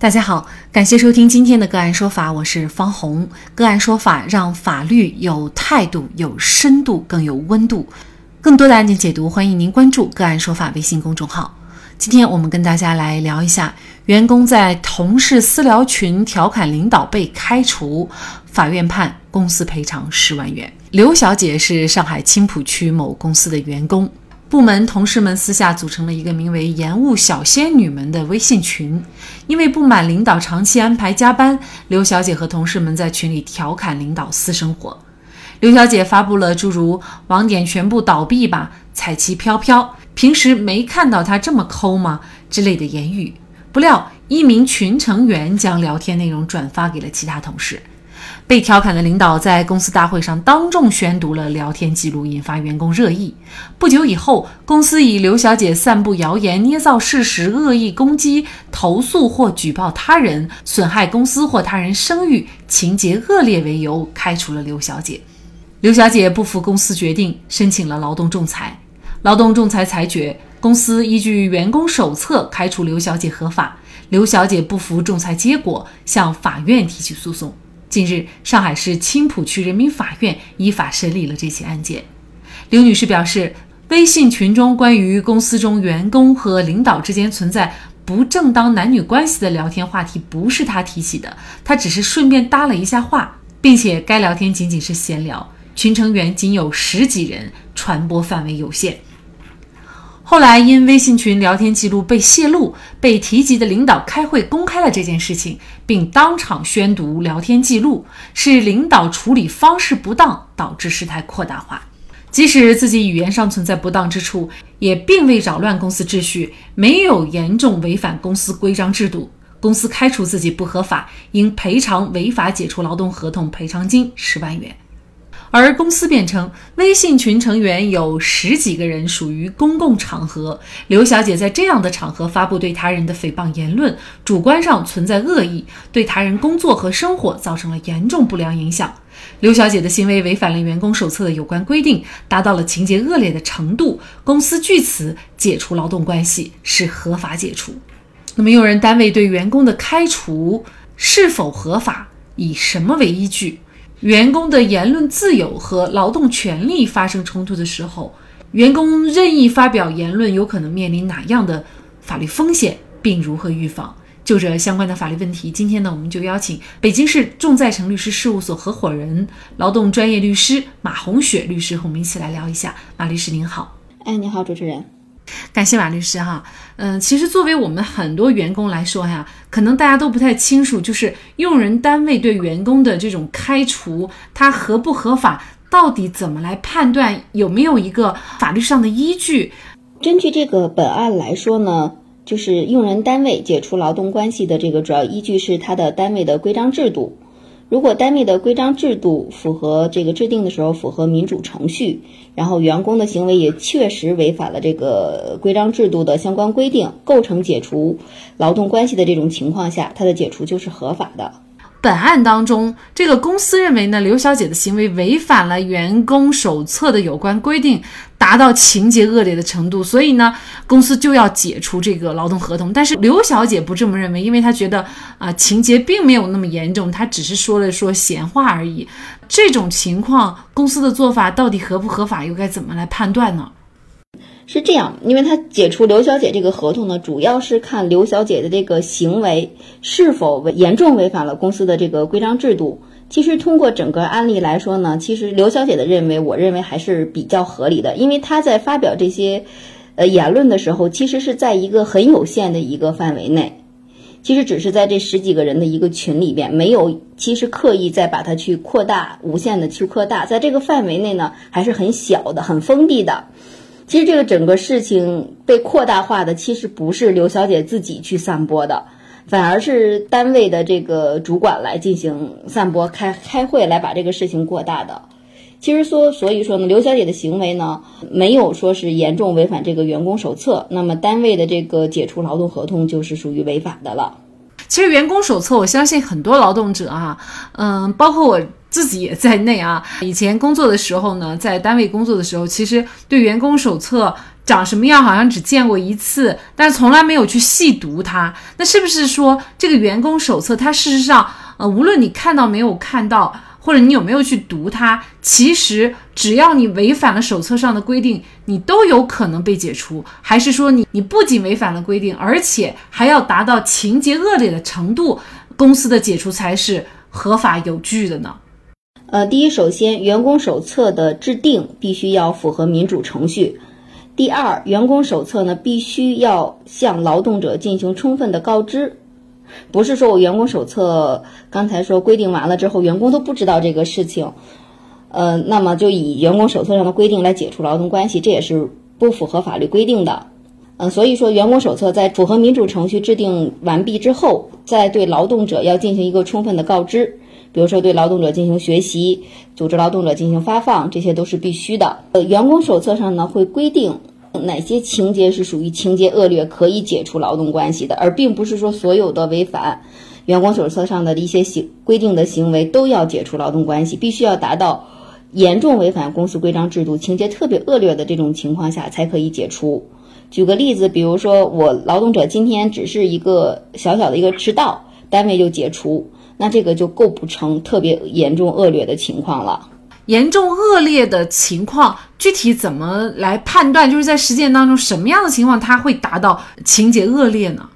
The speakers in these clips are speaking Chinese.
大家好，感谢收听今天的个案说法，我是方红。个案说法让法律有态度、有深度、更有温度。更多的案件解读，欢迎您关注个案说法微信公众号。今天我们跟大家来聊一下，员工在同事私聊群调侃领导被开除，法院判公司赔偿十万元。刘小姐是上海青浦区某公司的员工。部门同事们私下组成了一个名为“延误小仙女们”的微信群，因为不满领导长期安排加班，刘小姐和同事们在群里调侃领导私生活。刘小姐发布了诸如“网点全部倒闭吧，彩旗飘飘，平时没看到他这么抠吗”之类的言语。不料，一名群成员将聊天内容转发给了其他同事。被调侃的领导在公司大会上当众宣读了聊天记录，引发员工热议。不久以后，公司以刘小姐散布谣言、捏造事实、恶意攻击、投诉或举报他人、损害公司或他人声誉、情节恶劣为由，开除了刘小姐。刘小姐不服公司决定，申请了劳动仲裁。劳动仲裁裁决，公司依据员工手册开除刘小姐合法。刘小姐不服仲裁结果，向法院提起诉讼。近日，上海市青浦区人民法院依法审理了这起案件。刘女士表示，微信群中关于公司中员工和领导之间存在不正当男女关系的聊天话题不是她提起的，她只是顺便搭了一下话，并且该聊天仅仅是闲聊，群成员仅有十几人，传播范围有限。后来因微信群聊天记录被泄露，被提及的领导开会公开了这件事情，并当场宣读聊天记录，是领导处理方式不当导致事态扩大化。即使自己语言上存在不当之处，也并未扰乱公司秩序，没有严重违反公司规章制度。公司开除自己不合法，应赔偿违法解除劳动合同赔偿金十万元。而公司辩称，微信群成员有十几个人，属于公共场合。刘小姐在这样的场合发布对他人的诽谤言论，主观上存在恶意，对他人工作和生活造成了严重不良影响。刘小姐的行为违反了员工手册的有关规定，达到了情节恶劣的程度。公司据此解除劳动关系，是合法解除。那么，用人单位对员工的开除是否合法？以什么为依据？员工的言论自由和劳动权利发生冲突的时候，员工任意发表言论有可能面临哪样的法律风险，并如何预防？就这相关的法律问题，今天呢，我们就邀请北京市众在诚律师事务所合伙人、劳动专业律师马红雪律师和我们一起来聊一下。马律师您好，哎，你好，主持人。感谢马律师哈，嗯，其实作为我们很多员工来说呀，可能大家都不太清楚，就是用人单位对员工的这种开除，它合不合法，到底怎么来判断，有没有一个法律上的依据？根据这个本案来说呢，就是用人单位解除劳动关系的这个主要依据是他的单位的规章制度。如果单位的规章制度符合这个制定的时候符合民主程序，然后员工的行为也确实违反了这个规章制度的相关规定，构成解除劳动关系的这种情况下，他的解除就是合法的。本案当中，这个公司认为呢，刘小姐的行为违反了员工手册的有关规定，达到情节恶劣的程度，所以呢，公司就要解除这个劳动合同。但是刘小姐不这么认为，因为她觉得啊，情节并没有那么严重，她只是说了说闲话而已。这种情况，公司的做法到底合不合法，又该怎么来判断呢？是这样，因为他解除刘小姐这个合同呢，主要是看刘小姐的这个行为是否违严重违反了公司的这个规章制度。其实通过整个案例来说呢，其实刘小姐的认为，我认为还是比较合理的，因为她在发表这些，呃言论的时候，其实是在一个很有限的一个范围内，其实只是在这十几个人的一个群里边，没有其实刻意再把它去扩大，无限的去扩大，在这个范围内呢，还是很小的，很封闭的。其实这个整个事情被扩大化的，其实不是刘小姐自己去散播的，反而是单位的这个主管来进行散播、开开会来把这个事情过大的。其实说，所以说呢，刘小姐的行为呢，没有说是严重违反这个员工手册，那么单位的这个解除劳动合同就是属于违法的了。其实员工手册，我相信很多劳动者啊，嗯，包括我。自己也在内啊。以前工作的时候呢，在单位工作的时候，其实对员工手册长什么样，好像只见过一次，但从来没有去细读它。那是不是说这个员工手册，它事实上，呃，无论你看到没有看到，或者你有没有去读它，其实只要你违反了手册上的规定，你都有可能被解除。还是说你你不仅违反了规定，而且还要达到情节恶劣的程度，公司的解除才是合法有据的呢？呃，第一，首先，员工手册的制定必须要符合民主程序；第二，员工手册呢必须要向劳动者进行充分的告知，不是说我员工手册刚才说规定完了之后，员工都不知道这个事情，呃，那么就以员工手册上的规定来解除劳动关系，这也是不符合法律规定的。嗯，所以说，员工手册在符合民主程序制定完毕之后，再对劳动者要进行一个充分的告知。比如说，对劳动者进行学习，组织劳动者进行发放，这些都是必须的。呃，员工手册上呢会规定哪些情节是属于情节恶劣，可以解除劳动关系的，而并不是说所有的违反员工手册上的一些行规定的行为都要解除劳动关系，必须要达到严重违反公司规章制度、情节特别恶劣的这种情况下才可以解除。举个例子，比如说我劳动者今天只是一个小小的一个迟到，单位就解除。那这个就构不成特别严重恶劣的情况了。严重恶劣的情况具体怎么来判断？就是在实践当中，什么样的情况它会达到情节恶劣呢？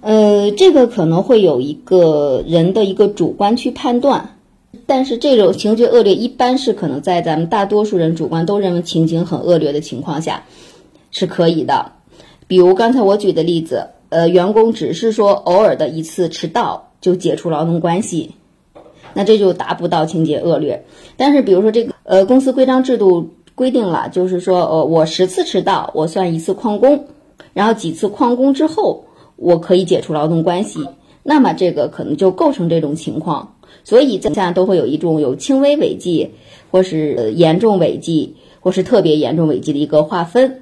呃，这个可能会有一个人的一个主观去判断，但是这种情节恶劣一般是可能在咱们大多数人主观都认为情景很恶劣的情况下是可以的。比如刚才我举的例子，呃，员工只是说偶尔的一次迟到。就解除劳动关系，那这就达不到情节恶劣。但是，比如说这个呃，公司规章制度规定了，就是说，呃，我十次迟到，我算一次旷工，然后几次旷工之后，我可以解除劳动关系。那么这个可能就构成这种情况。所以，在下都会有一种有轻微违纪，或是严重违纪，或是特别严重违纪的一个划分。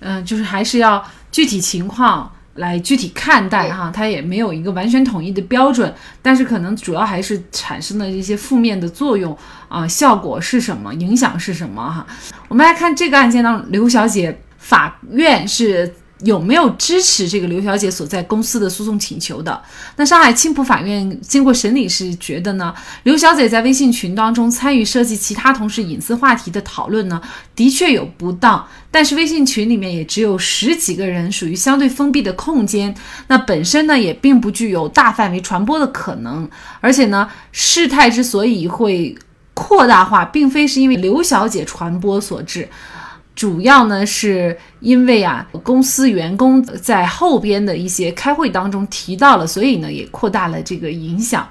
嗯，就是还是要具体情况。来具体看待哈，它也没有一个完全统一的标准，但是可能主要还是产生的一些负面的作用啊，效果是什么，影响是什么哈？我们来看这个案件当中，刘小姐，法院是。有没有支持这个刘小姐所在公司的诉讼请求的？那上海青浦法院经过审理是觉得呢，刘小姐在微信群当中参与涉及其他同事隐私话题的讨论呢，的确有不当。但是微信群里面也只有十几个人，属于相对封闭的空间，那本身呢也并不具有大范围传播的可能。而且呢，事态之所以会扩大化，并非是因为刘小姐传播所致。主要呢，是因为啊，公司员工在后边的一些开会当中提到了，所以呢，也扩大了这个影响。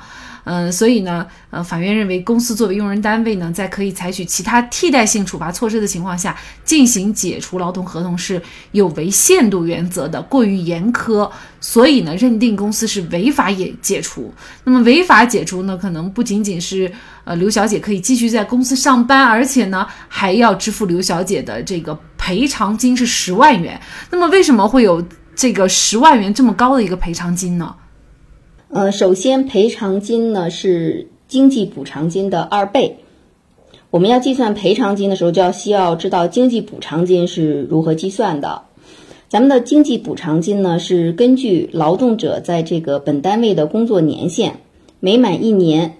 嗯，所以呢，呃，法院认为公司作为用人单位呢，在可以采取其他替代性处罚措施的情况下进行解除劳动合同是有违限度原则的，过于严苛，所以呢，认定公司是违法也解除。那么违法解除呢，可能不仅仅是呃刘小姐可以继续在公司上班，而且呢，还要支付刘小姐的这个赔偿金是十万元。那么为什么会有这个十万元这么高的一个赔偿金呢？呃，首先赔偿金呢是经济补偿金的二倍。我们要计算赔偿金的时候，就要需要知道经济补偿金是如何计算的。咱们的经济补偿金呢是根据劳动者在这个本单位的工作年限，每满一年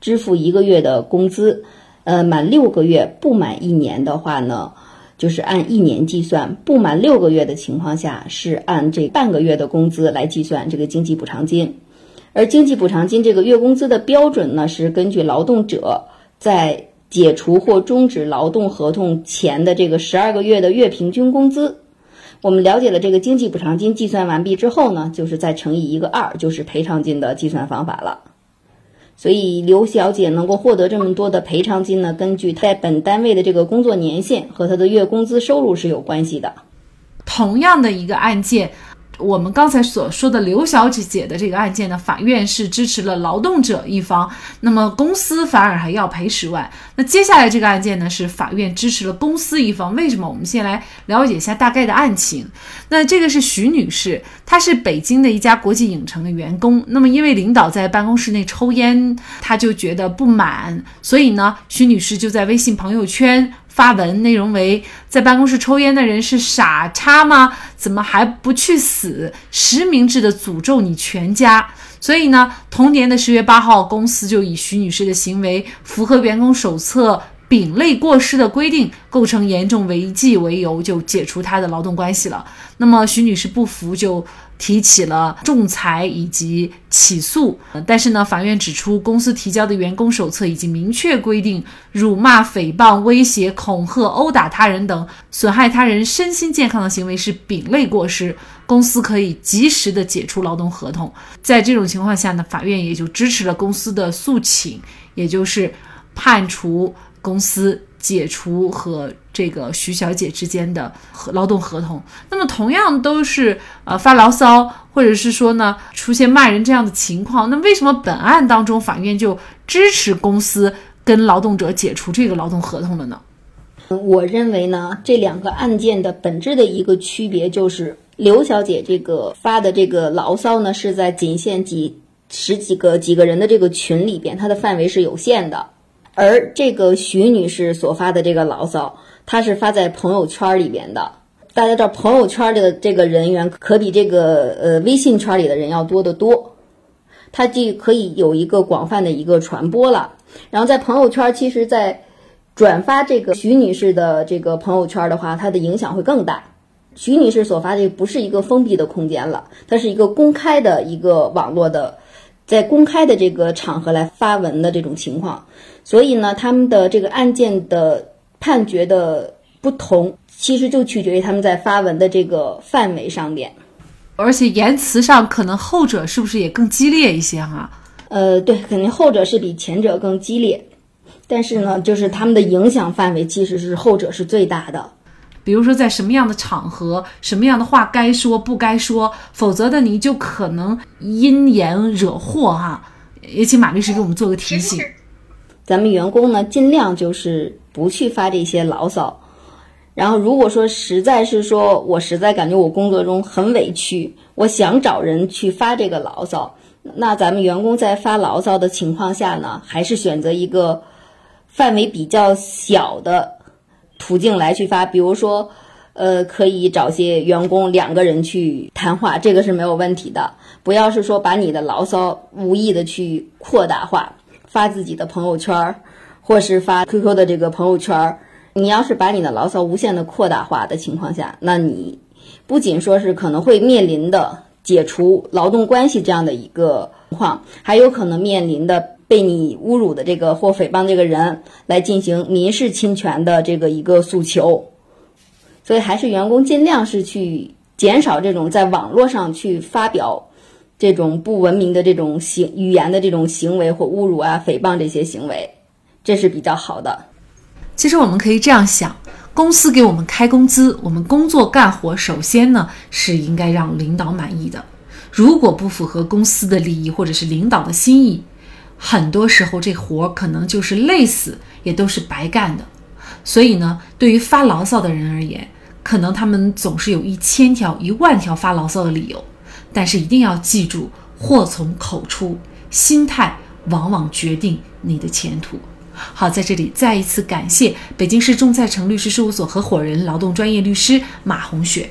支付一个月的工资，呃，满六个月不满一年的话呢，就是按一年计算；不满六个月的情况下是按这半个月的工资来计算这个经济补偿金。而经济补偿金这个月工资的标准呢，是根据劳动者在解除或终止劳动合同前的这个十二个月的月平均工资。我们了解了这个经济补偿金计算完毕之后呢，就是再乘以一个二，就是赔偿金的计算方法了。所以刘小姐能够获得这么多的赔偿金呢，根据在本单位的这个工作年限和她的月工资收入是有关系的。同样的一个案件。我们刚才所说的刘小姐姐的这个案件呢，法院是支持了劳动者一方，那么公司反而还要赔十万。那接下来这个案件呢，是法院支持了公司一方。为什么？我们先来了解一下大概的案情。那这个是徐女士，她是北京的一家国际影城的员工。那么因为领导在办公室内抽烟，她就觉得不满，所以呢，徐女士就在微信朋友圈。发文，内容为在办公室抽烟的人是傻叉吗？怎么还不去死？实名制的诅咒你全家。所以呢，同年的十月八号，公司就以徐女士的行为符合员工手册。丙类过失的规定构成严重违纪为由，就解除他的劳动关系了。那么徐女士不服，就提起了仲裁以及起诉。但是呢，法院指出，公司提交的员工手册已经明确规定，辱骂、诽谤、威胁、恐吓、殴打他人等损害他人身心健康的行为是丙类过失，公司可以及时的解除劳动合同。在这种情况下呢，法院也就支持了公司的诉请，也就是判处。公司解除和这个徐小姐之间的劳动合同，那么同样都是呃发牢骚，或者是说呢出现骂人这样的情况，那为什么本案当中法院就支持公司跟劳动者解除这个劳动合同了呢？我认为呢，这两个案件的本质的一个区别就是，刘小姐这个发的这个牢骚呢是在仅限几十几个几个人的这个群里边，它的范围是有限的。而这个徐女士所发的这个牢骚，她是发在朋友圈里边的。大家知道，朋友圈里的这个人员可比这个呃微信圈里的人要多得多，它既可以有一个广泛的一个传播了。然后在朋友圈，其实，在转发这个徐女士的这个朋友圈的话，它的影响会更大。徐女士所发的不是一个封闭的空间了，它是一个公开的一个网络的。在公开的这个场合来发文的这种情况，所以呢，他们的这个案件的判决的不同，其实就取决于他们在发文的这个范围上面，而且言辞上可能后者是不是也更激烈一些哈？呃，对，肯定后者是比前者更激烈，但是呢，就是他们的影响范围其实是后者是最大的。比如说，在什么样的场合，什么样的话该说不该说，否则的你就可能因言惹祸哈。也请马律师给我们做个提醒。咱们员工呢，尽量就是不去发这些牢骚。然后，如果说实在是说我实在感觉我工作中很委屈，我想找人去发这个牢骚，那咱们员工在发牢骚的情况下呢，还是选择一个范围比较小的。途径来去发，比如说，呃，可以找些员工两个人去谈话，这个是没有问题的。不要是说把你的牢骚无意的去扩大化，发自己的朋友圈儿，或是发 QQ 的这个朋友圈儿。你要是把你的牢骚无限的扩大化的情况下，那你不仅说是可能会面临的解除劳动关系这样的一个情况，还有可能面临的。被你侮辱的这个或诽谤这个人来进行民事侵权的这个一个诉求，所以还是员工尽量是去减少这种在网络上去发表这种不文明的这种行语言的这种行为或侮辱啊、诽谤这些行为，这是比较好的。其实我们可以这样想：公司给我们开工资，我们工作干活，首先呢是应该让领导满意的。如果不符合公司的利益或者是领导的心意，很多时候，这活可能就是累死也都是白干的。所以呢，对于发牢骚的人而言，可能他们总是有一千条、一万条发牢骚的理由。但是一定要记住，祸从口出，心态往往决定你的前途。好，在这里再一次感谢北京市众泰成律师事务所合伙人、劳动专业律师马红雪。